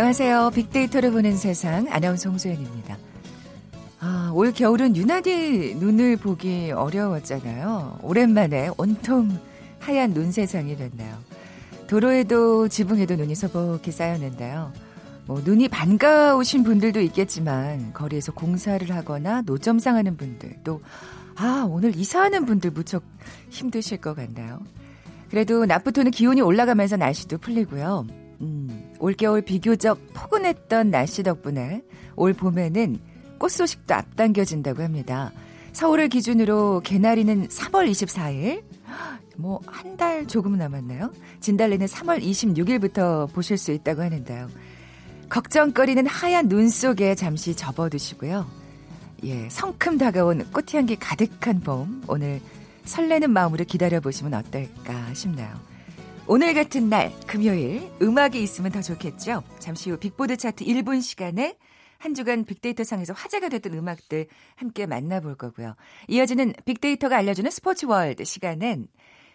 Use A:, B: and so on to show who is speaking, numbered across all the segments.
A: 안녕하세요. 빅데이터를 보는 세상 아나운서 홍소연입니다. 아, 올 겨울은 유난히 눈을 보기 어려웠잖아요. 오랜만에 온통 하얀 눈 세상이 됐네요. 도로에도 지붕에도 눈이 소복히 쌓였는데요. 뭐 눈이 반가우신 분들도 있겠지만 거리에서 공사를 하거나 노점상 하는 분들 또 아, 오늘 이사하는 분들 무척 힘드실 것 같나요? 그래도 낮부터는 기온이 올라가면서 날씨도 풀리고요. 음, 올겨울 비교적 포근했던 날씨 덕분에 올 봄에는 꽃 소식도 앞당겨진다고 합니다. 서울을 기준으로 개나리는 3월 24일, 뭐 한 달 조금 남았나요? 진달래는 3월 26일부터 보실 수 있다고 하는데요. 걱정거리는 하얀 눈 속에 잠시 접어두시고요. 예, 성큼 다가온 꽃향기 가득한 봄, 오늘 설레는 마음으로 기다려보시면 어떨까 싶나요? 오늘 같은 날, 금요일, 음악이 있으면 더 좋겠죠? 잠시 후 빅보드 차트 1분 시간에 한 주간 빅데이터 상에서 화제가 됐던 음악들 함께 만나볼 거고요. 이어지는 빅데이터가 알려주는 스포츠 월드 시간엔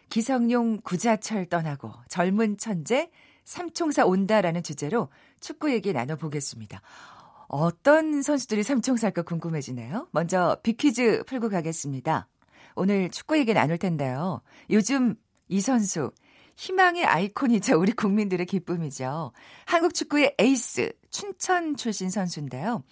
A: 기성용 구자철 떠나고 젊은 천재 삼총사 온다라는 주제로 축구 얘기 나눠보겠습니다. 어떤 선수들이 삼총사일까 궁금해지네요. 먼저 빅퀴즈 풀고 가겠습니다. 오늘 축구 얘기 나눌 텐데요. 요즘 이 선수 희망의 아이콘이자 우리 국민들의 기쁨이죠. 한국 축구의 에이스 춘천 출신 선수인데요.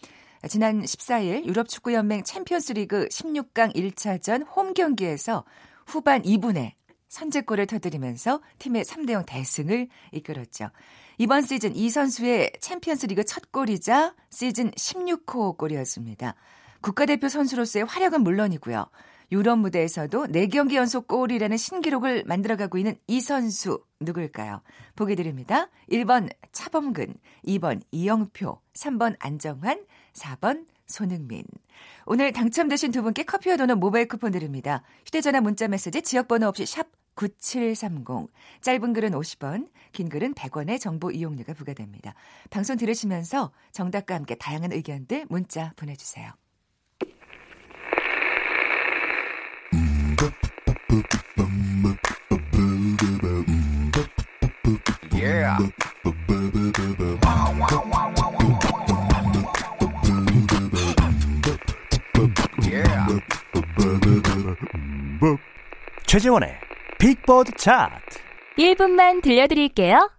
A: 지난 14일 유럽 축구연맹 챔피언스리그 16강 1차전 홈 경기에서 후반 2분에 선제골을 터뜨리면서 팀의 3대 0 대승을 이끌었죠. 이번 시즌 이 선수의 챔피언스리그 첫 골이자 시즌 16호 골이었습니다. 국가대표 선수로서의 활약은 물론이고요. 유럽 무대에서도 4경기 연속 골이라는 신기록을 만들어가고 있는 이 선수 누굴까요? 보기 드립니다. 1번 차범근, 2번 이영표, 3번 안정환, 4번 손흥민. 오늘 당첨되신 두 분께 커피와 도넛 모바일 쿠폰 드립니다. 휴대전화 문자 메시지 지역번호 없이 샵 9730. 짧은 글은 50원, 긴 글은 100원의 정보 이용료가 부과됩니다. 방송 들으시면서 정답과 함께 다양한 의견들 문자 보내주세요.
B: 최재원의 빅보드 차트
C: 1분만 들려드릴게요.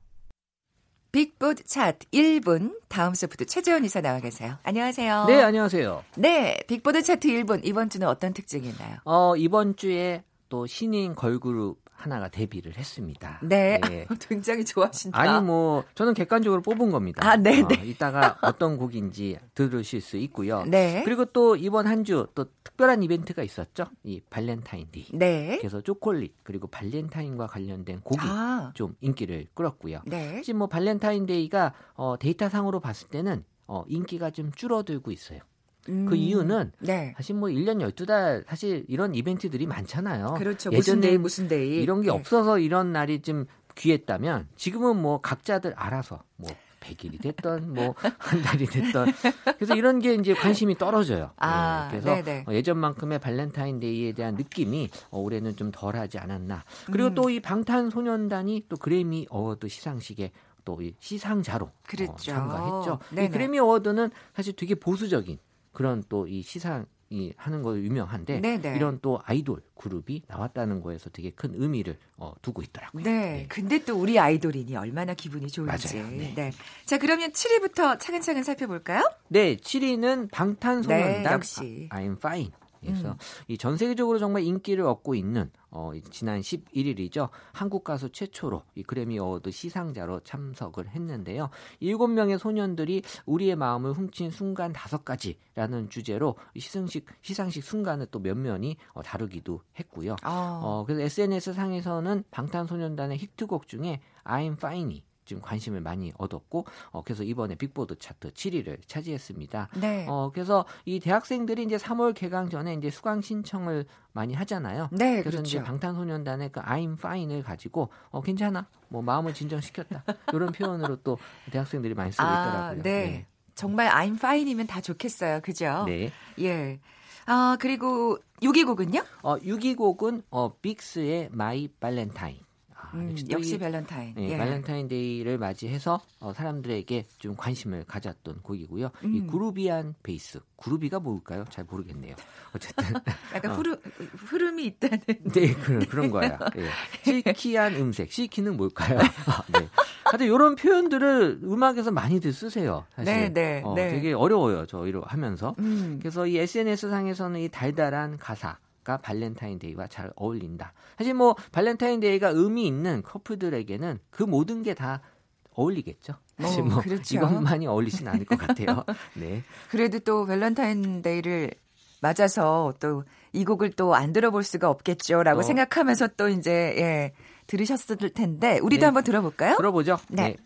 A: 빅보드 차트 1분 다음 소프트 최재원 이사 나와 계세요. 안녕하세요.
D: 네, 안녕하세요.
A: 네, 빅보드 차트 1분 이번 주는 어떤 특징이 있나요?
D: 어, 이번 주에 또 신인 걸그룹 하나가 데뷔를 했습니다.
A: 네. 네. 굉장히 좋아하신다.
D: 아니 뭐 저는 객관적으로 뽑은 겁니다.
A: 아, 네, 어, 네.
D: 이따가 어떤 곡인지 들으실 수 있고요.
A: 네.
D: 그리고 또 이번 한 주 또 특별한 이벤트가 있었죠. 이 발렌타인데이.
A: 네.
D: 그래서 초콜릿 그리고 발렌타인과 관련된 곡이 아. 좀 인기를 끌었고요.
A: 네.
D: 지금 뭐 발렌타인데이가 어, 데이터상으로 봤을 때는 어, 인기가 좀 줄어들고 있어요. 음, 그 이유는
A: 네.
D: 사실 뭐 1년 12달 사실 이런 이벤트들이 많잖아요.
A: 그렇죠. 무슨 데이 무슨 데이
D: 이런 게 네. 없어서 이런 날이 좀 귀했다면 지금은 뭐 각자들 알아서 뭐 100일이 됐던 뭐 한 달이 됐던 그래서 이런 게 이제 관심이 떨어져요.
A: 아,
D: 네, 그래서 네네. 예전만큼의 발렌타인데이에 대한 느낌이 어, 올해는 좀 덜하지 않았나. 그리고 음. 또 이 방탄소년단이 또 그래미 어워드 시상식에 또 시상자로
A: 그랬죠. 어,
D: 참가했죠. 이 그래미 어워드는 사실 되게 보수적인 그런 또 이 시상 이 하는 거 유명한데
A: 네네.
D: 이런 또 아이돌 그룹이 나왔다는 거에서 되게 큰 의미를 어, 두고 있더라고요.
A: 네. 네. 근데 또 우리 아이돌이니 얼마나 기분이 좋은지.
D: 맞아요. 네.
A: 네. 자, 그러면 7위부터 차근차근 살펴볼까요?
D: 네, 7위는 방탄소년단
A: 네, 역시.
D: I'm Fine. 그래서 음. 이 전 세계적으로 정말 인기를 얻고 있는 어, 지난 11일이죠. 한국 가수 최초로 이 그래미 어워드 시상자로 참석을 했는데요. 일곱 명의 소년들이 우리의 마음을 훔친 순간 다섯 가지라는 주제로 시상식 시상식 순간을 또 면면이 어, 다루기도 했고요.
A: 아.
D: 어, 그래서 SNS 상에서는 방탄소년단의 히트곡 중에 I'm Fine이 지금 관심을 많이 얻었고 어, 그래서 이번에 빅보드 차트 7위를 차지했습니다.
A: 네.
D: 어, 그래서 이 대학생들이 이제 3월 개강 전에 이제 수강 신청을 많이 하잖아요.
A: 네,
D: 그래서
A: 그렇죠.
D: 이제 방탄소년단의 그 I'm Fine을 가지고 어 괜찮아, 뭐 마음을 진정시켰다 이런 표현으로 또 대학생들이 많이 쓰고
A: 아,
D: 있더라고요.
A: 네. 네. 정말 I'm Fine이면 다 좋겠어요, 그죠?
D: 네.
A: 예. 아 그리고 6위 곡은요?
D: 어 6위 곡은 어 빅스의 My Valentine.
A: 음,
D: 역시,
A: 밸런타인.
D: 네,
A: 예.
D: 발렌타인데이를 맞이해서 어, 사람들에게 좀 관심을 가졌던 곡이고요. 이
A: 음.
D: groovy한 베이스, groovy가 뭘까요? 잘 모르겠네요. 어쨌든
A: 약간
D: 어.
A: 흐름, 흐름이 있다는.
D: 네 그런 그런 거야. 예. silky한 음색, silky는 뭘까요? 아, 네. 하여튼 이런 표현들을 음악에서 많이들 쓰세요. 사실
A: 네, 네,
D: 어,
A: 네.
D: 되게 어려워요. 저 이러 하면서.
A: 음.
D: 그래서 이 SNS 상에서는 이 달달한 가사 가 발렌타인데이와 잘 어울린다. 사실 뭐 발렌타인데이가 의미 있는 커플들에게는 그 모든 게 다 어울리겠죠. 사실
A: 어,
D: 뭐
A: 그렇죠.
D: 이것만이 어울리진 않을 것 같아요. 네.
A: 그래도 또 밸런타인데이를 맞아서 또 이 곡을 또 안 들어볼 수가 없겠죠라고
D: 어.
A: 생각하면서 또 이제 예, 들으셨을 텐데 우리도
D: 네.
A: 한번 들어볼까요?
D: 들어보죠.
A: 네.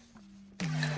E: 정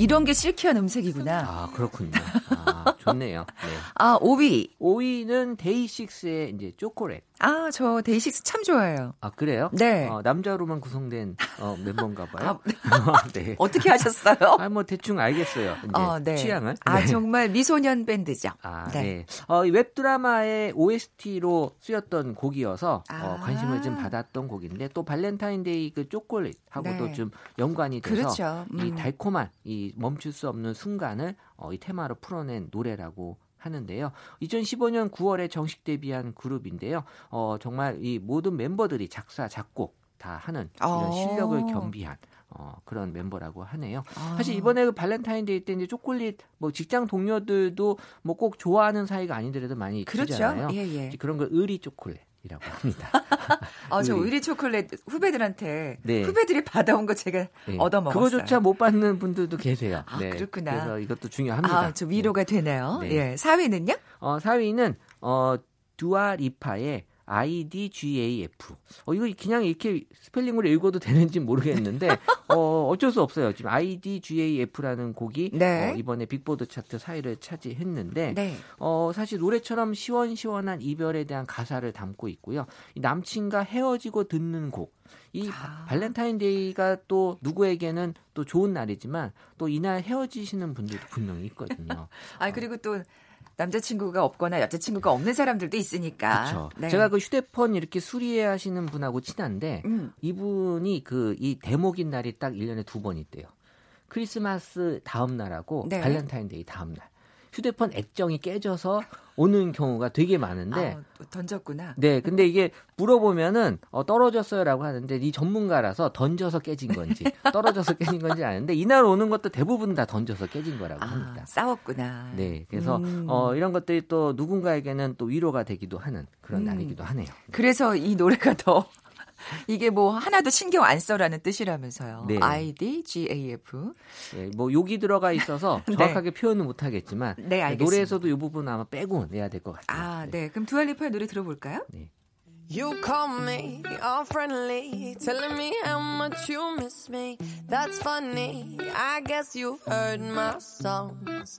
A: 이런 게 silky한 음색이구나.
D: 아 그렇군요. 아, 좋네요. 네.
A: 아, 5위.
D: 5위는 데이식스의 이제 초콜릿.
A: 아, 저 데이식스 참 좋아해요.
D: 아 그래요?
A: 네.
D: 어, 남자로만 구성된 어, 멤버인가 봐요. 네.
A: 어떻게 하셨어요?
D: 아 뭐 대충 알겠어요. 이제
A: 어, 네.
D: 취향을.
A: 아,
D: 네.
A: 정말 미소년 밴드죠.
D: 아,
A: 네.
D: 네. 어, 이 웹드라마의 OST로 쓰였던 곡이어서
A: 아.
D: 어, 관심을 좀 받았던 곡인데 또 발렌타인데이 그 초콜릿하고도
A: 네.
D: 좀 연관이 돼서
A: 그렇죠.
D: 이
A: 음.
D: 달콤한 이 멈출 수 없는 순간을 어, 이 테마로 풀어낸 노래라고 하는데요. 2015년 9월에 정식 데뷔한 그룹인데요. 어, 정말 이 모든 멤버들이 작사, 작곡 다 하는 이런
A: 어.
D: 실력을 겸비한 어, 그런 멤버라고 하네요.
A: 아.
D: 사실 이번에 그 발렌타인데이 때 이제 초콜릿 뭐 직장 동료들도 뭐 꼭 좋아하는 사이가 아니더라도 많이
A: 그렇죠.
D: 주잖아요.
A: 예, 예.
D: 그런 걸 의리 초콜릿 이라고 합니다.
A: 아, 저
D: 의리.
A: 의리 초콜릿 후배들한테
D: 네.
A: 후배들이 받아온 거 제가
D: 네.
A: 얻어 먹었어요.
D: 그거조차 못 받는 분들도 계세요.
A: 아,
D: 네.
A: 그렇구나.
D: 그래서 이것도 중요합니다.
A: 아, 좀 위로가 되네요.
D: 네.
A: 예. 4위는요?
D: 어, 4위는 어, 두아리파의 IDGAF. 어, 이거 그냥 이렇게 스펠링으로 읽어도 되는지 모르겠는데, 어, 어쩔 수 없어요. 지금 IDGAF라는 곡이
A: 네.
D: 어, 이번에 빅보드 차트 4위를 차지했는데,
A: 네.
D: 어, 사실 노래처럼 시원시원한 이별에 대한 가사를 담고 있고요. 이 남친과 헤어지고 듣는 곡. 이
A: 아.
D: 발렌타인데이가 또 누구에게는 또 좋은 날이지만 또 이날 헤어지시는 분들도 분명히 있거든요.
A: 아, 그리고 또 남자친구가 없거나 여자친구가 없는 사람들도 있으니까.
D: 그렇죠.
A: 네.
D: 제가 그 휴대폰 이렇게 수리해 하시는 분하고 친한데
A: 음.
D: 이분이 그 이 대목인 날이 딱 1년에 두 번 있대요. 크리스마스 다음 날하고
A: 네.
D: 발렌타인데이 다음 날. 휴대폰 액정이 깨져서 오는 경우가 되게 많은데
A: 아, 또 던졌구나.
D: 네, 근데 이게 물어보면은 어, 떨어졌어요라고 하는데 이 전문가라서 던져서 깨진 건지 떨어져서 깨진 건지 아는데 이날 오는 것도 대부분 다 던져서 깨진 거라고
A: 아,
D: 합니다.
A: 싸웠구나.
D: 네, 그래서
A: 음.
D: 어, 이런 것들이 또 누군가에게는 또 위로가 되기도 하는 그런
A: 음.
D: 날이기도 하네요.
A: 그래서 이 노래가 더 이게 뭐 하나도 신경 안 써라는 뜻이라면서요.
D: 네.
A: ID, GAF.
D: 예, 뭐 욕이 들어가 있어서
A: 네.
D: 정확하게 표현은 못 하겠지만
A: 네, 알겠습니다.
D: 노래에서도 이 부분 아마 빼고 내야 될 것 같아요.
A: 아, 네. 그럼 두알리파의 노래 들어볼까요?
E: You call me all friendly, telling me how much you miss me. That's funny. I guess you've heard my songs.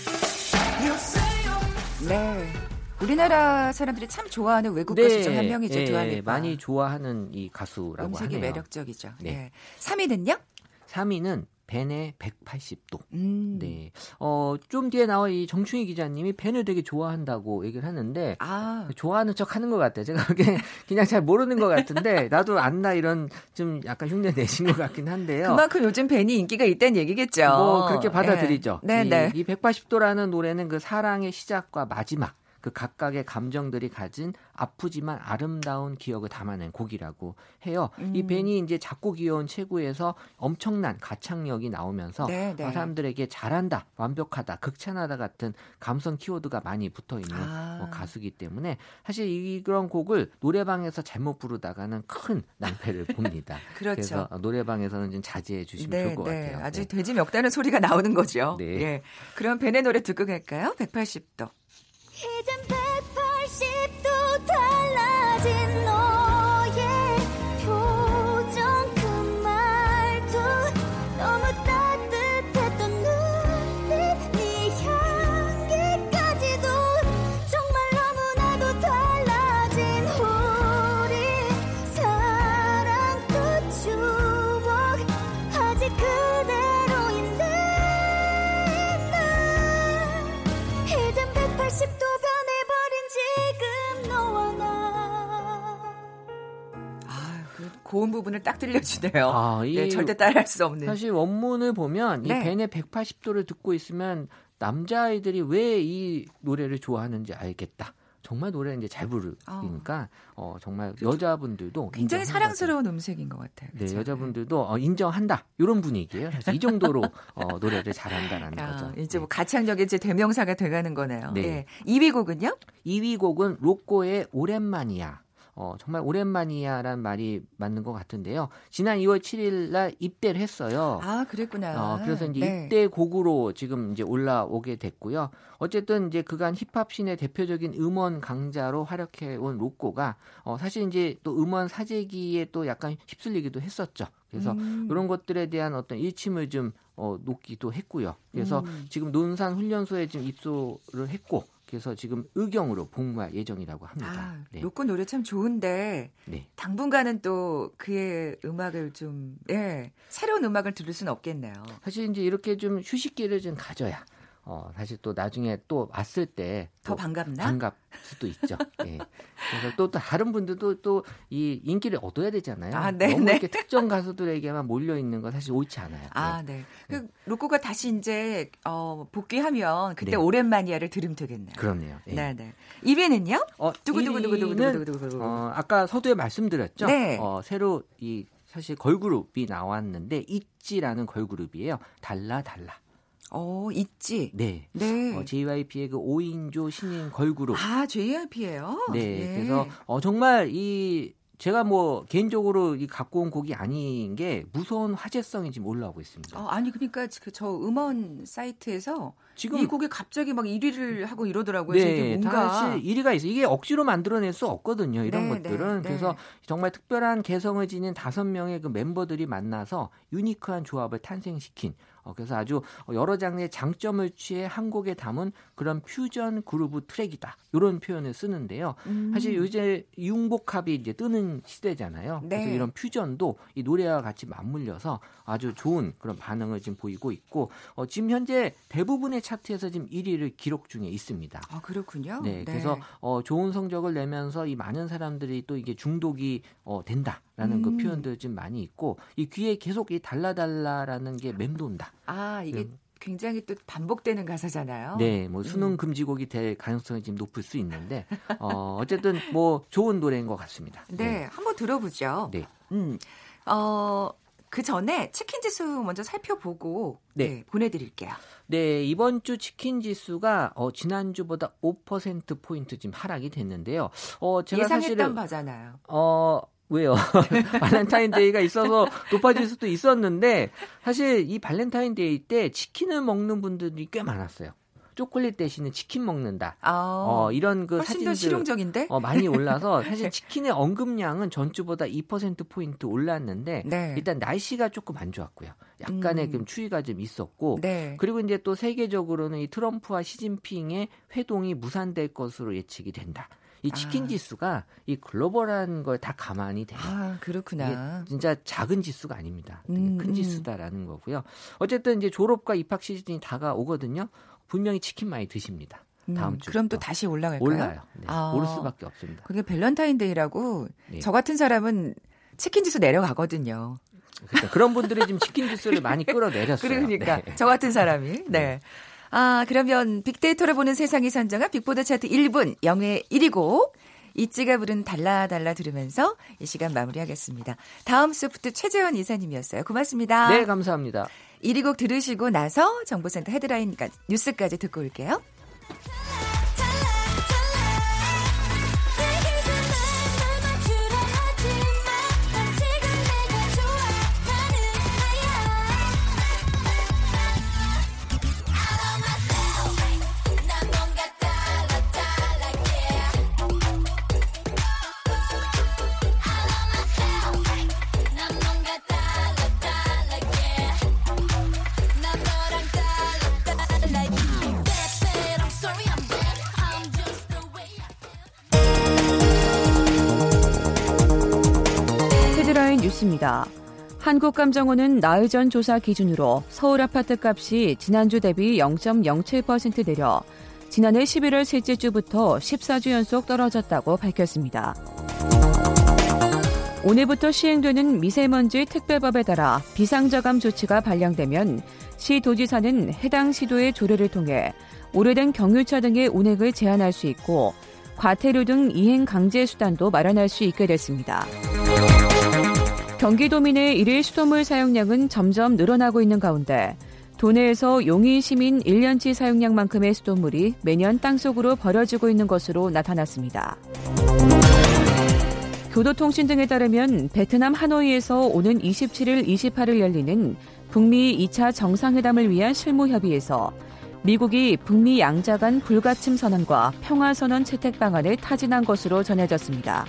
A: 네. 우리나라 사람들이 참 좋아하는 외국 가수 중 한 명이죠.
D: 예,
A: 두알리파.
D: 많이 좋아하는 이 가수라고
A: 음색이
D: 하네요.
A: 매력적이죠.
D: 네.
A: 네. 3위는요?
D: 3위는 벤의 180도.
A: 음.
D: 네. 어, 좀 뒤에 나와 이 정충희 기자님이 벤을 되게 좋아한다고 얘기를 하는데
A: 아,
D: 좋아하는 척 하는 것 같아요. 제가 그게 그냥 잘 모르는 것 같은데 나도 안다 이런 좀 약간 흉내 내신 것 같긴 한데요.
A: 그만큼 요즘 벤이 인기가 있다는 얘기겠죠.
D: 뭐 그렇게 받아들이죠.
A: 네,
D: 이,
A: 네.
D: 이 180도라는 노래는 그 사랑의 시작과 마지막 그 각각의 감정들이 가진 아프지만 아름다운 기억을 담아낸 곡이라고 해요.
A: 음.
D: 이 벤이 이제 작고 귀여운 체구에서 엄청난 가창력이 나오면서
A: 네, 네.
D: 어, 사람들에게 잘한다, 완벽하다, 극찬하다 같은 감성 키워드가 많이 붙어 있는
A: 아.
D: 어, 가수기 때문에 사실 이런 곡을 노래방에서 잘못 부르다가는 큰 낭패를 봅니다.
A: 그렇죠.
D: 그래서 어, 노래방에서는 좀 자제해 주시면 좋을 것 같아요.
A: 아주
D: 네.
A: 돼지 멱다는 소리가 나오는 거죠.
D: 네.
A: 예. 그럼 벤의 노래 듣고 갈까요? 180도.
F: 이젠 이젠 180도 변해버린 지금 너와 나
A: 아, 그 고음 부분을 딱 들려주네요.
D: 아, 이
A: 네, 절대 따라할 수 없는.
D: 사실 원문을 보면
A: 네.
D: 이 벤의 180도를 듣고 있으면 남자아이들이 왜 이 노래를 좋아하는지 알겠다. 정말 노래 이제 잘 부르니까 어, 정말 여자분들도
A: 굉장히. 사랑스러운 음색인 것 같아요.
D: 네,
A: 그쵸?
D: 여자분들도 어, 인정한다 이런 분위기예요. 사실 이 정도로 어, 노래를 잘한다라는
A: 아,
D: 거죠.
A: 이제 뭐
D: 네.
A: 가창력의 이제 대명사가 돼가는 거네요.
D: 네.
A: 예. 2위 곡은요?
D: 2위 곡은 로꼬의 오랜만이야. 어, 정말 오랜만이야라는 말이 맞는 것 같은데요. 지난 2월 7일 날 입대를 했어요.
A: 아, 그랬구나.
D: 어, 그래서 이제
A: 네.
D: 입대 곡으로 지금 이제 올라오게 됐고요. 어쨌든 이제 그간 힙합 씬의 대표적인 음원 강자로 활약해 온 로꼬가 어, 사실 이제 또 음원 사재기에 또 약간 휩쓸리기도 했었죠. 그래서
A: 음.
D: 이런 것들에 대한 어떤 일침을 좀 어, 놓기도 했고요. 그래서
A: 음.
D: 지금 논산 훈련소에 지금 입소를 했고 그래서 지금 의경으로 복무할 예정이라고 합니다.
A: 아,
D: 네.
A: 로꼬 노래 참 좋은데
D: 네.
A: 당분간은 또 그의 음악을 좀 예, 새로운 음악을 들을 수는 없겠네요.
D: 사실 이제 이렇게 좀 휴식기를 좀 가져야 어, 사실 또 나중에 또 왔을 때더또
A: 반갑나?
D: 반갑 수도 있죠. 예. 그래서 또, 또 다른 분들도 또 이 인기를 얻어야 되잖아요.
A: 아, 네,
D: 너무
A: 네.
D: 이렇게 특정 가수들에게만 몰려 있는 건 사실 옳지 않아요.
A: 아,
D: 네.
A: 네. 그 로꼬가 다시 이제 어, 복귀하면 그때
D: 네.
A: 오랜만이야를 들으면 되겠네요.
D: 그렇네요. 예.
A: 네, 네. 2위는요?
D: 어,
A: 두구두구두구두구두구두구.
D: 어, 아까 서두에 말씀드렸죠.
A: 네.
D: 어, 새로 이 사실 걸그룹이 나왔는데 있지라는 걸그룹이에요. 달라 달라.
A: 어, 있지.
D: 네.
A: 네.
D: 어, JYP의 그 5인조 신인 걸그룹.
A: 아, JYP예요.
D: 네, 그래서 어, 정말 이 제가 뭐 개인적으로 이 갖고 온 곡이 아닌 게 무서운 화제성이 지금 올라오고 있습니다.
A: 어, 아니 그러니까 그저 음원 사이트에서
D: 지금
A: 이 곡이 갑자기 막 1위를 하고 이러더라고요.
D: 네,
A: 뭔가
D: 사실 1위가 있어. 이게 억지로 만들어낼 수 없거든요. 이런
A: 네,
D: 것들은.
A: 네,
D: 그래서
A: 네.
D: 정말 특별한 개성을 지닌 다섯 명의 그 멤버들이 만나서 유니크한 조합을 탄생시킨. 어, 그래서 아주 여러 장르의 장점을 취해 한 곡에 담은 그런 퓨전 그루브 트랙이다. 이런 표현을 쓰는데요.
A: 음.
D: 사실 요새 융복합이 이제 뜨는 시대잖아요. 그래서
A: 네.
D: 이런 퓨전도 이 노래와 같이 맞물려서 아주 좋은 그런 반응을 지금 보이고 있고 어, 지금 현재 대부분의 차트에서 지금 1위를 기록 중에 있습니다.
A: 아 그렇군요.
D: 네, 그래서 어, 좋은 성적을 내면서 이 많은 사람들이 또 이게 중독이 어, 된다라는 그
A: 음.
D: 표현들 좀 많이 있고 이 귀에 계속 이 달라달라라는 게 맴돈다.
A: 아 이게
D: 음.
A: 굉장히 또 반복되는 가사잖아요.
D: 네, 뭐 수능
A: 음.
D: 금지곡이 될 가능성이 지금 높을 수 있는데 어, 어쨌든 뭐 좋은 노래인 것 같습니다.
A: 네, 한번 들어보죠.
D: 네.
A: 음, 어, 그 전에 치킨 지수 먼저 살펴보고
D: 네.
A: 네, 보내드릴게요.
D: 네, 이번 주 치킨 지수가 어, 지난주보다 5% 포인트 지금 하락이 됐는데요. 어, 제가
A: 예상했던
D: 사실은
A: 바잖아요.
D: 어, 왜요? 발렌타인데이가 있어서 높아질 수도 있었는데 사실 이 발렌타인데이 때 치킨을 먹는 분들이 꽤 많았어요. 초콜릿 대신에 치킨 먹는다.
A: 아,
D: 어, 이런 그
A: 훨씬
D: 사진들
A: 실용적인데.
D: 어, 많이 올라서 사실 치킨의 언급량은 전주보다 2% 포인트 올랐는데
A: 네.
D: 일단 날씨가 조금 안 좋았고요. 약간의
A: 음.
D: 좀 추위가 좀 있었고
A: 네.
D: 그리고 이제 또 세계적으로는 이 트럼프와 시진핑의 회동이 무산될 것으로 예측이 된다. 이 치킨
A: 아.
D: 지수가 이 글로벌한 걸 다 감안이 돼요.
A: 아 그렇구나.
D: 진짜 작은 지수가 아닙니다. 되게
A: 음,
D: 큰
A: 음.
D: 지수다라는 거고요. 어쨌든 이제 졸업과 입학 시즌이 다가오거든요. 분명히 치킨 많이 드십니다. 다음
A: 음,
D: 주
A: 그럼 또 다시 올라갈까요?
D: 올라요. 네,
A: 아.
D: 오를 수밖에 없습니다.
A: 그게 밸런타인데이라고
D: 네.
A: 저 같은 사람은 치킨 지수 내려가거든요.
D: 그러니까 그런 분들이 지금 치킨 지수를 많이 끌어내렸어요.
A: 그러니까
D: 네.
A: 저 같은 사람이 네. 아, 그러면 빅데이터를 보는 세상이 선정한 빅보드 차트 1분 영예 1위 곡 이찌가 부른 달라 달라 들으면서 이 시간 마무리하겠습니다. 다음 소프트 최재원 이사님이었어요. 고맙습니다.
D: 네, 감사합니다.
A: 1위 곡 들으시고 나서 정보센터 헤드라인 뉴스까지 듣고 올게요.
G: 뉴스입니다. 한국감정원은 나흘 전 조사 기준으로 서울 아파트 값이 지난주 대비 0.07% 내려 지난해 11월 셋째 주부터 14주 연속 떨어졌다고 밝혔습니다. 오늘부터 시행되는 미세먼지 특별법에 따라 비상저감 조치가 발령되면 시 도지사는 해당 시도의 조례를 통해 오래된 경유차 등의 운행을 제한할 수 있고 과태료 등 이행 강제 수단도 마련할 수 있게 됐습니다. 경기도민의 일일 수돗물 사용량은 점점 늘어나고 있는 가운데 도내에서 용인 시민 1년치 사용량만큼의 수돗물이 매년 땅속으로 버려지고 있는 것으로 나타났습니다. 교도통신 등에 따르면 베트남 하노이에서 오는 27일, 28일 열리는 북미 2차 정상회담을 위한 실무협의에서 미국이 북미 양자 간 불가침 선언과 평화선언 채택 방안을 타진한 것으로 전해졌습니다.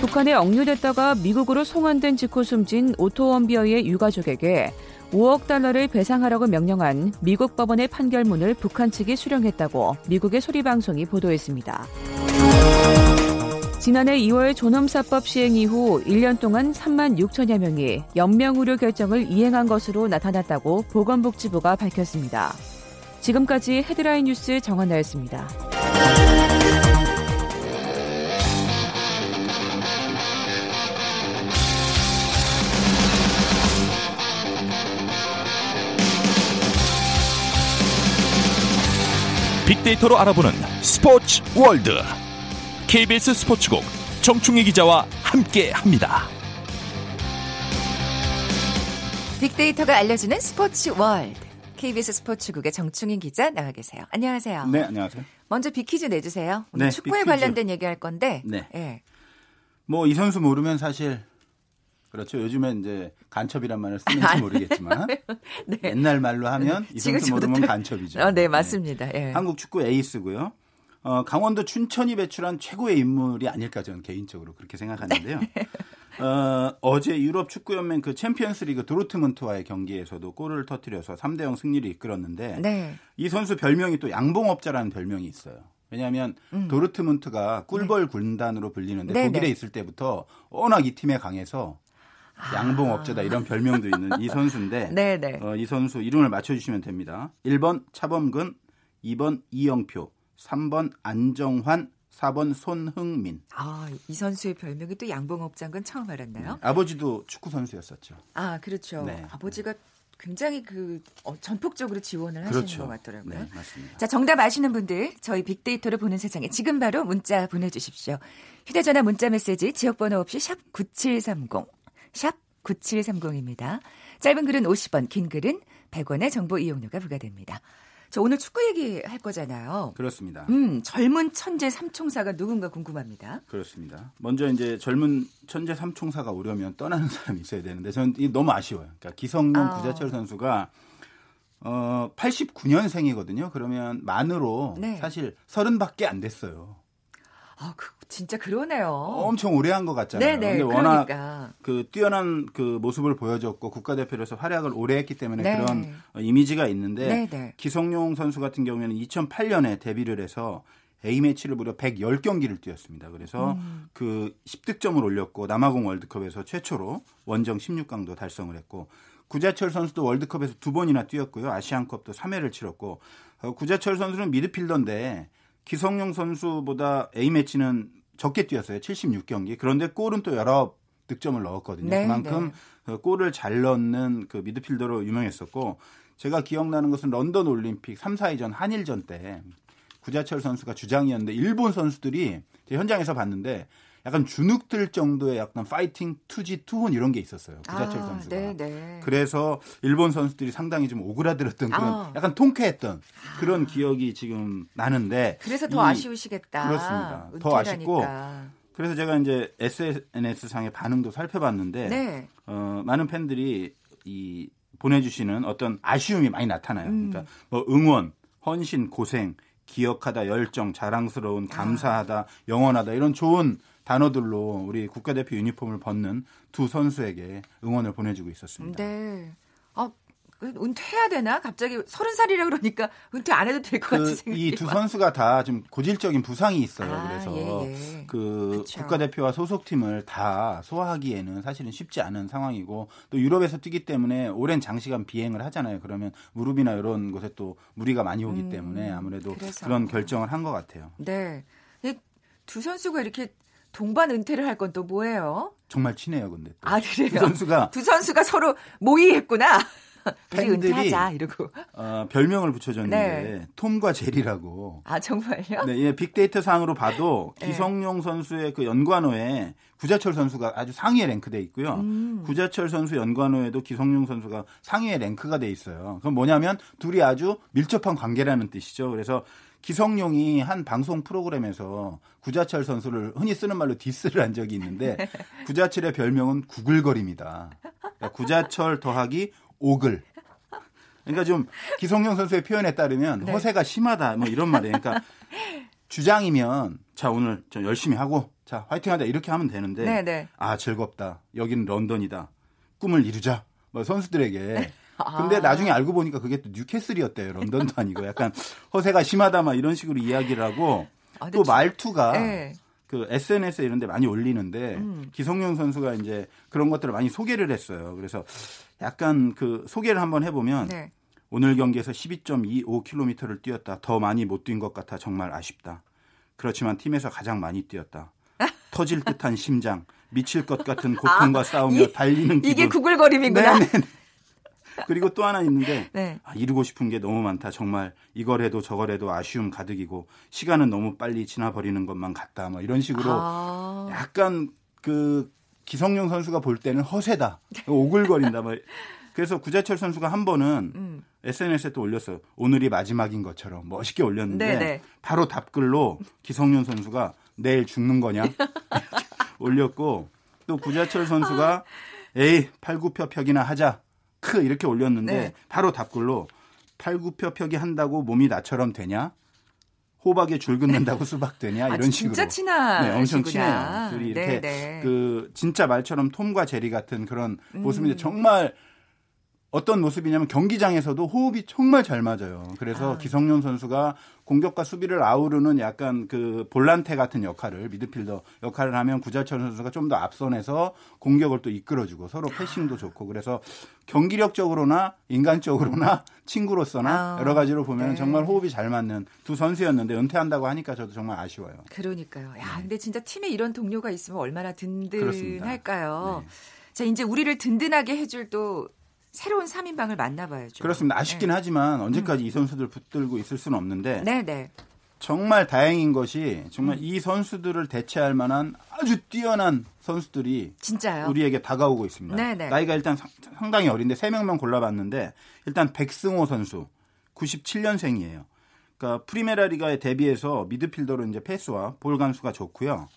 G: 북한에 억류됐다가 미국으로 송환된 직후 숨진 오토 원비어의 유가족에게 5억 달러를 배상하라고 명령한 미국 법원의 판결문을 북한 측이 수령했다고 미국의 소리방송이 보도했습니다. 지난해 2월 존엄사법 시행 이후 1년 동안 3만 6천여 명이 연명의료 결정을 이행한 것으로 나타났다고 보건복지부가 밝혔습니다. 지금까지 헤드라인 뉴스 정한나였습니다.
B: 빅데이터로 알아보는 스포츠 월드 KBS 스포츠국 정충희 기자와 함께합니다.
A: 빅데이터가 알려주는 스포츠 월드. KBS 스포츠국의 정충희 기자 나와 계세요. 안녕하세요.
H: 네, 안녕하세요.
A: 먼저 빅퀴즈 내주세요. 오늘
H: 네,
A: 축구에
H: 빅퀴즈.
A: 관련된 얘기할 건데.
H: 네.
A: 예.
H: 뭐 이 선수 모르면 사실 그렇죠. 요즘엔 이제 간첩이란 말을 쓰는지 모르겠지만
A: 네.
H: 옛날 말로 하면 이
A: 지금
H: 선수
A: 저도
H: 모르면
A: 딱-
H: 간첩이죠.
A: 어, 네, 맞습니다. 예.
H: 한국 축구 에이스고요. 어, 강원도 춘천이 배출한 최고의 인물이 아닐까 저는 개인적으로 그렇게 생각하는데요. 어, 어제 유럽 축구 연맹 그 챔피언스 리그 도르트문트와의 경기에서도 골을 터뜨려서 3대 0 승리를 이끌었는데
A: 네.
H: 이 선수 별명이 또 양봉업자라는 별명이 있어요. 왜냐하면 도르트문트가 꿀벌 군단으로 불리는데
A: 음. 네네.
H: 독일에 있을 때부터 워낙 이 팀에 강해서 양봉업자다 이런 별명도 있는 이 선수인데
A: 아. 네네.
H: 어, 이 선수 이름을 맞춰주시면 됩니다. 1번 차범근, 2번 이영표, 3번 안정환, 4번 손흥민.
A: 아, 이 선수의 별명이 또 양봉업자인 건 처음 알았나요?
H: 아버지도 축구 선수였었죠.
A: 아, 그렇죠.
H: 네.
A: 아버지가 굉장히 그 어, 전폭적으로 지원을 하시는
H: 그렇죠.
A: 것 같더라고요.
H: 네, 맞습니다.
A: 자, 정답 아시는 분들 저희 빅데이터를 보는 세상에 지금 바로 문자 보내주십시오. 휴대전화 문자 메시지 지역번호 없이 샵 9730, 샵 9730입니다. 짧은 글은 50원, 긴 글은 100원의 정보 이용료가 부과됩니다. 저 오늘 축구 얘기 할 거잖아요.
H: 그렇습니다.
A: 음, 젊은 천재 삼총사가 누군가 궁금합니다.
H: 그렇습니다. 먼저 이제 젊은 천재 삼총사가 오려면 떠나는 사람이 있어야 되는데 저는 이게 너무 아쉬워요. 그러니까 기성용
A: 아.
H: 구자철 선수가 어 89년생이거든요. 그러면 만으로
A: 네.
H: 사실 30밖에 안 됐어요.
A: 아, 그, 진짜 그러네요.
H: 엄청 오래 한 것 같잖아요.
A: 네네,
H: 근데 워낙
A: 그러니까.
H: 그 뛰어난 그 모습을 보여줬고 국가대표로서 활약을 오래 했기 때문에
A: 네.
H: 그런 어, 이미지가 있는데
A: 네네.
H: 기성용 선수 같은 경우에는 2008년에 데뷔를 해서 A매치를 무려 110경기를 뛰었습니다. 그래서
A: 음.
H: 그 10득점을 올렸고 남아공 월드컵에서 최초로 원정 16강도 달성을 했고 구자철 선수도 월드컵에서 두 번이나 뛰었고요. 아시안컵도 3회를 치렀고 어, 구자철 선수는 미드필더인데 기성용 선수보다 A매치는 적게 뛰었어요. 76경기. 그런데 골은 또 19득점을 넣었거든요.
A: 네,
H: 그만큼 그 골을 잘 넣는 그 미드필더로 유명했었고 제가 기억나는 것은 런던 올림픽 3, 4위전 한일전 때 구자철 선수가 주장이었는데 일본 선수들이 현장에서 봤는데 약간 주눅들 정도의 약간 파이팅 투지 투혼 이런 게 있었어요. 구자철
A: 아,
H: 선수가.
A: 네, 네.
H: 그래서 일본 선수들이 상당히 좀 오그라들었던 그런
A: 아.
H: 약간 통쾌했던 그런 기억이 지금 나는데
A: 그래서 더
H: 이-
A: 아쉬우시겠다.
H: 그렇습니다. 더 아쉽고
A: 은퇴라니까.
H: 그래서 제가 이제 SNS 상의 반응도 살펴봤는데
A: 네.
H: 어, 많은 팬들이 이 보내주시는 어떤 아쉬움이 많이 나타나요.
A: 음.
H: 그러니까 뭐 응원, 헌신, 고생, 기억하다, 열정, 자랑스러운, 감사하다, 영원하다 이런 좋은 단어들로 우리 국가대표 유니폼을 벗는 두 선수에게 응원을 보내주고 있었습니다.
A: 네. 아, 그 은퇴해야 되나? 갑자기 서른 살이라 그러니까 은퇴 안 해도 될 것 같은 생각이.
H: 이 두 선수가 다 좀 고질적인 부상이 있어요.
A: 아,
H: 그래서
A: 예, 예.
H: 그
A: 그쵸.
H: 국가대표와 소속팀을 다 소화하기에는 사실은 쉽지 않은 상황이고 또 유럽에서 뛰기 때문에 오랜 장시간 비행을 하잖아요. 그러면 무릎이나 이런 곳에 또 무리가 많이 오기
A: 음,
H: 때문에 아무래도
A: 그래서.
H: 그런 결정을 한 것 같아요.
A: 네. 이두 선수가 이렇게 동반 은퇴를 할 건 또 뭐예요?
H: 정말 친해요, 근데. 또.
A: 아, 그래요?
H: 두 선수가
A: 두 선수가 서로 모의했구나.
H: 팬들이
A: 은퇴하자 이러고.
H: 어, 별명을 붙여줬는데
A: 네.
H: 톰과 제리라고.
A: 아 정말요?
H: 네, 예, 빅데이터 상으로 봐도
A: 네.
H: 기성용 선수의 그 연관어에 구자철 선수가 아주 상위에 랭크돼 있고요.
A: 음.
H: 구자철 선수 연관어에도 기성용 선수가 상위에 랭크가 돼 있어요. 그건 뭐냐면 둘이 아주 밀접한 관계라는 뜻이죠. 그래서 기성용이 한 방송 프로그램에서 구자철 선수를 흔히 쓰는 말로 디스를 한 적이 있는데 구자철의 별명은 구글거립니다. 그러니까 구자철 더하기 오글. 그러니까 좀 기성용 선수의 표현에 따르면
A: 네.
H: 허세가 심하다 뭐 이런 말이에요. 그러니까 주장이면 자 오늘 좀 열심히 하고 자 화이팅하자 이렇게 하면 되는데
A: 네, 네.
H: 아 즐겁다 여기는 런던이다 꿈을 이루자 뭐 선수들에게
A: 아.
H: 근데 나중에 알고 보니까 그게 또 뉴캐슬이었대요 런던도 아니고 약간 허세가 심하다 막 이런 식으로 이야기를 하고
A: 아,
H: 또
A: 주-
H: 말투가
A: 네.
H: 그 SNS에 이런 데 많이 올리는데
A: 음.
H: 기성용 선수가 이제 그런 것들을 많이 소개를 했어요. 그래서 약간 그 소개를 한번 해보면
A: 네.
H: 오늘 경기에서 12.25km를 뛰었다. 더 많이 못 뛴 것 같아 정말 아쉽다. 그렇지만 팀에서 가장 많이 뛰었다. 터질 듯한 심장, 미칠 것 같은 고통과 싸우며
A: 아, 이-
H: 달리는 기분.
A: 이게 구글거림이구나.
H: 네, 네, 네. 그리고 또 하나 있는데
A: 네.
H: 아, 이루고 싶은 게 너무 많다. 정말 이걸 해도 저걸 해도 아쉬움 가득이고 시간은 너무 빨리 지나버리는 것만 같다. 뭐 이런 식으로
A: 아.
H: 약간 그 기성용 선수가 볼 때는 허세다. 오글거린다. 뭐 그래서 구자철 선수가 한 번은
A: 음.
H: SNS에 또 올렸어요. 오늘이 마지막인 것처럼 멋있게 올렸는데
A: 네네.
H: 바로 답글로 기성용 선수가 내일 죽는 거냐 올렸고 또 구자철 선수가 에이 팔굽혀펴기나 하자 크 이렇게 올렸는데
A: 네.
H: 바로 답글로 팔굽혀펴기 한다고 몸이 나처럼 되냐 호박에 줄 긋는다고 수박 되냐
A: 아,
H: 이런
A: 진짜
H: 식으로
A: 친하.
H: 네, 엄청 친해요. 둘이 이렇게
A: 네.
H: 그 진짜 말처럼 톰과 제리 같은 그런
A: 음.
H: 모습인데 정말 어떤 모습이냐면 경기장에서도 호흡이 정말 잘 맞아요. 그래서
A: 아.
H: 기성용 선수가 공격과 수비를 아우르는 약간 그 볼란테 같은 역할을 미드필더 역할을 하면 구자철 선수가 좀 더 앞선에서 공격을 또 이끌어주고 서로 패싱도 좋고 그래서 경기력적으로나 인간적으로나 친구로서나
A: 아,
H: 여러 가지로 보면
A: 네.
H: 정말 호흡이 잘 맞는 두 선수였는데 은퇴한다고 하니까 저도 정말 아쉬워요.
A: 그러니까요. 야, 근데 진짜 팀에 이런 동료가 있으면 얼마나. 든든할까요?
H: 네.
A: 자, 이제 우리를 든든하게 해줄 또 새로운 3인방을 만나봐야죠.
H: 그렇습니다. 아쉽긴 하지만 언제까지 이 선수들 붙들고 있을 수는 없는데
A: 음. 네, 네.
H: 정말 다행인 것이 정말
A: 음.
H: 이 선수들을 대체할 만한 아주 뛰어난 선수들이
A: 진짜요?
H: 우리에게 다가오고 있습니다.
A: 네네.
H: 나이가 일단 상- 상당히 어린데 세 명만 골라봤는데 일단 백승호 선수 97년생이에요. 그러니까 프리메라 리가에 데뷔해서 미드필더로 이제 패스와 볼 간수가 좋고요.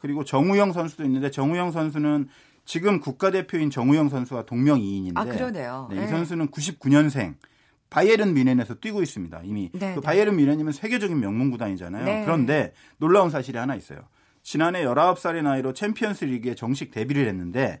H: 그리고 정우영 선수도 있는데 정우영 선수는 지금 국가대표인 정우영 선수와 동명이인인데
A: 아, 그러네요.
H: 네, 이
A: 네.
H: 선수는 99년생 바이에른 뮌헨에서 뛰고 있습니다. 이미
A: 네,
H: 그
A: 네.
H: 바이에른 뮌헨이면 세계적인 명문 구단이잖아요.
A: 네.
H: 그런데 놀라운 사실이 하나 있어요. 지난해 19살의 나이로 챔피언스 리그에 정식 데뷔를 했는데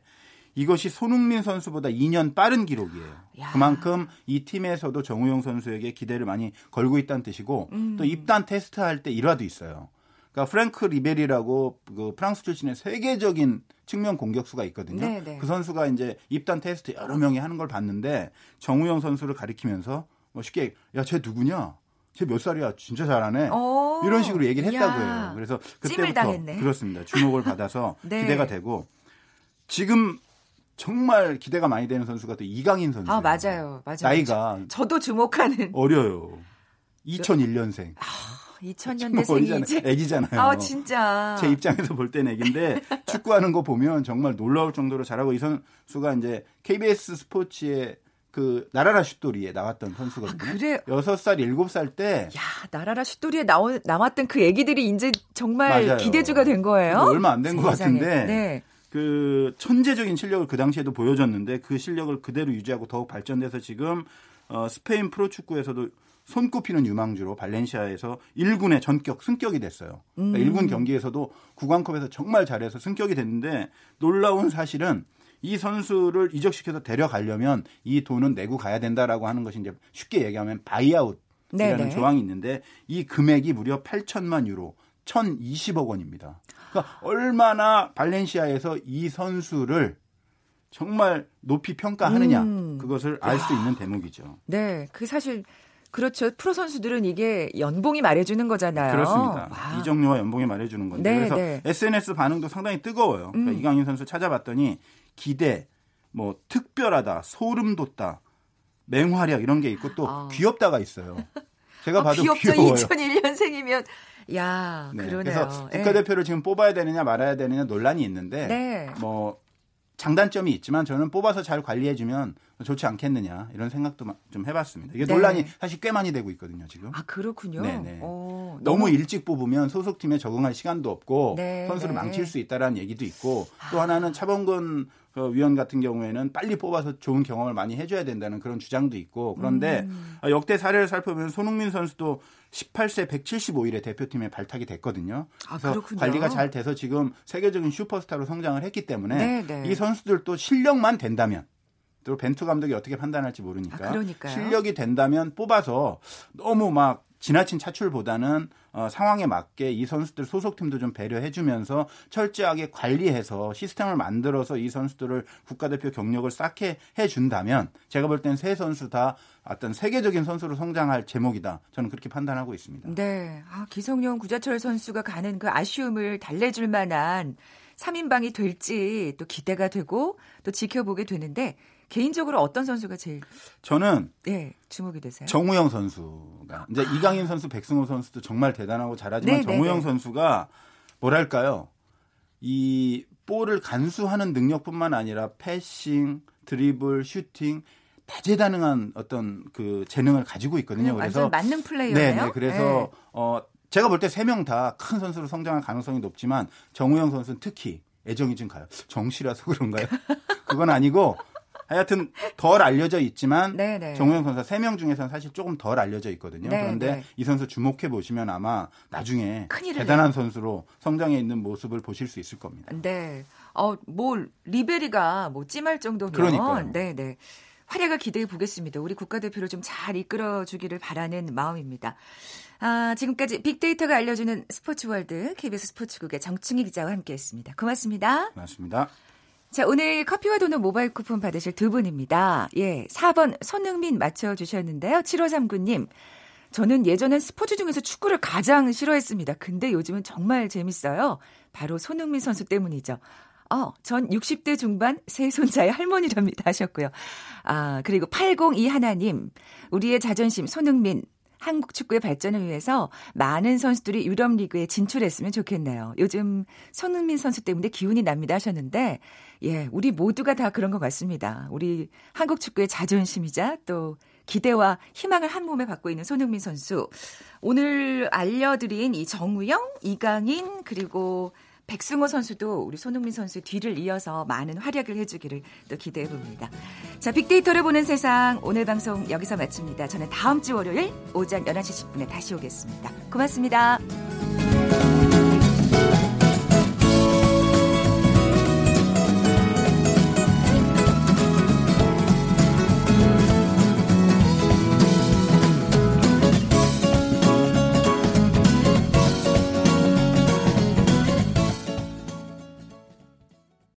H: 이것이 손흥민 선수보다 2년 빠른 기록이에요.
A: 야.
H: 그만큼 이 팀에서도 정우영 선수에게 기대를 많이 걸고 있다는 뜻이고
A: 음.
H: 또 입단 테스트 할 때 일화도 있어요. 그러니까 프랭크 리베리라고 그 프랑스 출신의 세계적인 측면 공격수가 있거든요.
A: 네, 네.
H: 그 선수가 이제 입단 테스트 여러 명이 하는 걸 봤는데 정우영 선수를 가리키면서 뭐 쉽게 야 쟤 누구냐? 쟤 몇 살이야? 진짜 잘하네.
A: 오.
H: 이런 식으로 얘기를 했다고
A: 어. 야.
H: 해요. 그래서 그때부터
A: 당했네.
H: 그렇습니다. 주목을 받아서
A: 네.
H: 기대가 되고 지금 정말 기대가 많이 되는 선수가 또 이강인 선수.
A: 아 맞아요, 맞아요.
H: 나이가
A: 저도 주목하는
H: 어려요. 2001년생.
A: 2000년대생이 이제
H: 애기잖아요.
A: 아 진짜.
H: 제 입장에서 볼 때는 애기인데 축구하는 거 보면 정말 놀라울 정도로 잘하고 이 선수가 이제 KBS 스포츠의 그 나라라 슛돌이에 나왔던 선수거든요.
A: 아, 그래요?
H: 6살, 7살 때
A: 야 나라라 슛돌이에 나오, 나왔던 그 애기들이 이제 정말
H: 맞아요.
A: 기대주가 된 거예요.
H: 얼마 안 된 것. 같은데
A: 네.
H: 그 천재적인 실력을 그 당시에도 보여줬는데 그 실력을 그대로 유지하고 더욱 발전돼서 지금 어, 스페인 프로축구에서도 손꼽히는 유망주로 발렌시아에서 1군에 전격 승격이 됐어요. 그러니까 1군 경기에서도 국왕컵에서 정말 잘해서 승격이 됐는데 놀라운 사실은 이 선수를 이적시켜서 데려가려면 이 돈은 내고 가야 된다라고 하는 것이 이제 쉽게 얘기하면 buyout이라는
A: 네네.
H: 조항이 있는데 이 금액이 무려 8천만 유로, 1,020억 원입니다. 그러니까 얼마나 발렌시아에서 이 선수를 정말 높이 평가하느냐
A: 음.
H: 그것을 알 수 있는 대목이죠.
A: 네, 그 사실 그렇죠. 프로 선수들은 이게 연봉이 말해주는 거잖아요.
H: 그렇습니다.
A: 와.
H: 이정료와 연봉이 말해주는 건데
A: 네,
H: 그래서
A: 네.
H: SNS 반응도 상당히 뜨거워요. 그러니까
A: 음.
H: 이강인 선수 찾아봤더니 기대, 뭐 특별하다, 소름 돋다, 맹활약 이런 게 있고 또
A: 아.
H: 귀엽다가 있어요. 제가
A: 아,
H: 봐도
A: 귀엽죠.
H: 귀여워요.
A: 2001년생이면 야
H: 네,
A: 그러네요.
H: 그래서
A: 예.
H: 국가대표를 지금 뽑아야 되느냐 말아야 되느냐 논란이 있는데
A: 네.
H: 뭐 장단점이 있지만 저는 뽑아서 잘 관리해주면 좋지 않겠느냐 이런 생각도 마- 좀 해봤습니다. 이게
A: 네.
H: 논란이 사실 꽤 많이 되고 있거든요 지금.
A: 아 그렇군요.
H: 네네.
A: 어,
H: 너무 일찍 뽑으면 소속팀에 적응할 시간도 없고
A: 네,
H: 선수를
A: 네.
H: 망칠 수 있다라는 얘기도 있고 또 하나는 차범근 그 위원 같은 경우에는 빨리 뽑아서 좋은 경험을 많이 해줘야 된다는 그런 주장도 있고 그런데
A: 음.
H: 어, 역대 사례를 살펴보면 손흥민 선수도 18세 175일에 대표팀에 발탁이 됐거든요.
A: 아,
H: 그래서
A: 그렇군요.
H: 관리가 잘 돼서 지금 세계적인 슈퍼스타로 성장을 했기 때문에
A: 네, 네.
H: 이 선수들도 실력만 된다면 또 벤투 감독이 어떻게 판단할지 모르니까
A: 아.
H: 실력이 된다면 뽑아서 너무 막 지나친 차출보다는 어, 상황에 맞게 이 선수들 소속팀도 좀 배려해주면서 철저하게 관리해서 시스템을 만들어서 이 선수들을 국가대표 경력을 쌓게 해준다면 제가 볼 땐 세 선수 다 어떤 세계적인 선수로 성장할 제목이다. 저는 그렇게 판단하고 있습니다.
A: 네. 아, 기성용 구자철 선수가 가는 그 아쉬움을 달래줄 만한 3인방이 될지 또 기대가 되고 또 지켜보게 되는데 개인적으로 어떤 선수가 제일
H: 저는
A: 네, 주목이 되세요?
H: 정우영 선수가 이제 이강인 선수, 백승호 선수도 정말 대단하고 잘하지만
A: 네, 네,
H: 정우영
A: 네.
H: 선수가 뭐랄까요? 이 볼을 간수하는 능력뿐만 아니라 패싱, 드리블, 슈팅 다재다능한 어떤 그 재능을 가지고 있거든요. 그래서
A: 완전 만능 플레이어네요.
H: 네, 네. 그래서 어 제가 볼 때 세 명 다 큰 선수로 성장할 가능성이 높지만 정우영 선수는 특히 애정이 좀 가요. 정시라서 그런가요? 그건 아니고 하여튼 덜 알려져 있지만
A: 네, 네.
H: 정우영 선수 세명 중에서는 사실 조금 덜 알려져 있거든요.
A: 네,
H: 그런데
A: 네.
H: 이 선수 주목해 보시면 아마 나중에 대단한 선수로 성장해 있는 모습을 보실 수 있을 겁니다.
A: 네. 어, 뭐 리베리가 뭐 찜할 정도면
H: 그러니까요.
A: 네, 네. 활약을 기대해 보겠습니다. 우리 국가대표를 좀 잘 이끌어 주기를 바라는 마음입니다. 아, 지금까지 빅데이터가 알려주는 스포츠월드 KBS 스포츠국의 정충희 기자와 함께했습니다. 고맙습니다.
H: 고맙습니다.
A: 자, 오늘 커피와 도넛 모바일 쿠폰 받으실 두 분입니다. 예, 4번 손흥민 맞춰주셨는데요. 7539님. 저는 예전엔 스포츠 중에서 축구를 가장 싫어했습니다. 근데 요즘은 정말 재밌어요. 바로 손흥민 선수 때문이죠. 어, 전 60대 중반 세 손자의 할머니랍니다 하셨고요. 아, 그리고 802 하나님. 우리의 자존심 손흥민 한국 축구의 발전을 위해서 많은 선수들이 유럽 리그에 진출했으면 좋겠네요. 요즘 손흥민 선수 때문에 기운이 납니다 하셨는데 예, 우리 모두가 다 그런 것 같습니다. 우리 한국 축구의 자존심이자 또 기대와 희망을 한 몸에 갖고 있는 손흥민 선수. 오늘 알려드린 이 정우영, 이강인 그리고 백승호 선수도 우리 손흥민 선수의 뒤를 이어서 많은 활약을 해주기를 또 기대해 봅니다. 자, 빅데이터를 보는 세상 오늘 방송 여기서 마칩니다. 저는 다음 주 월요일 오전 11시 10분에 다시 오겠습니다. 고맙습니다.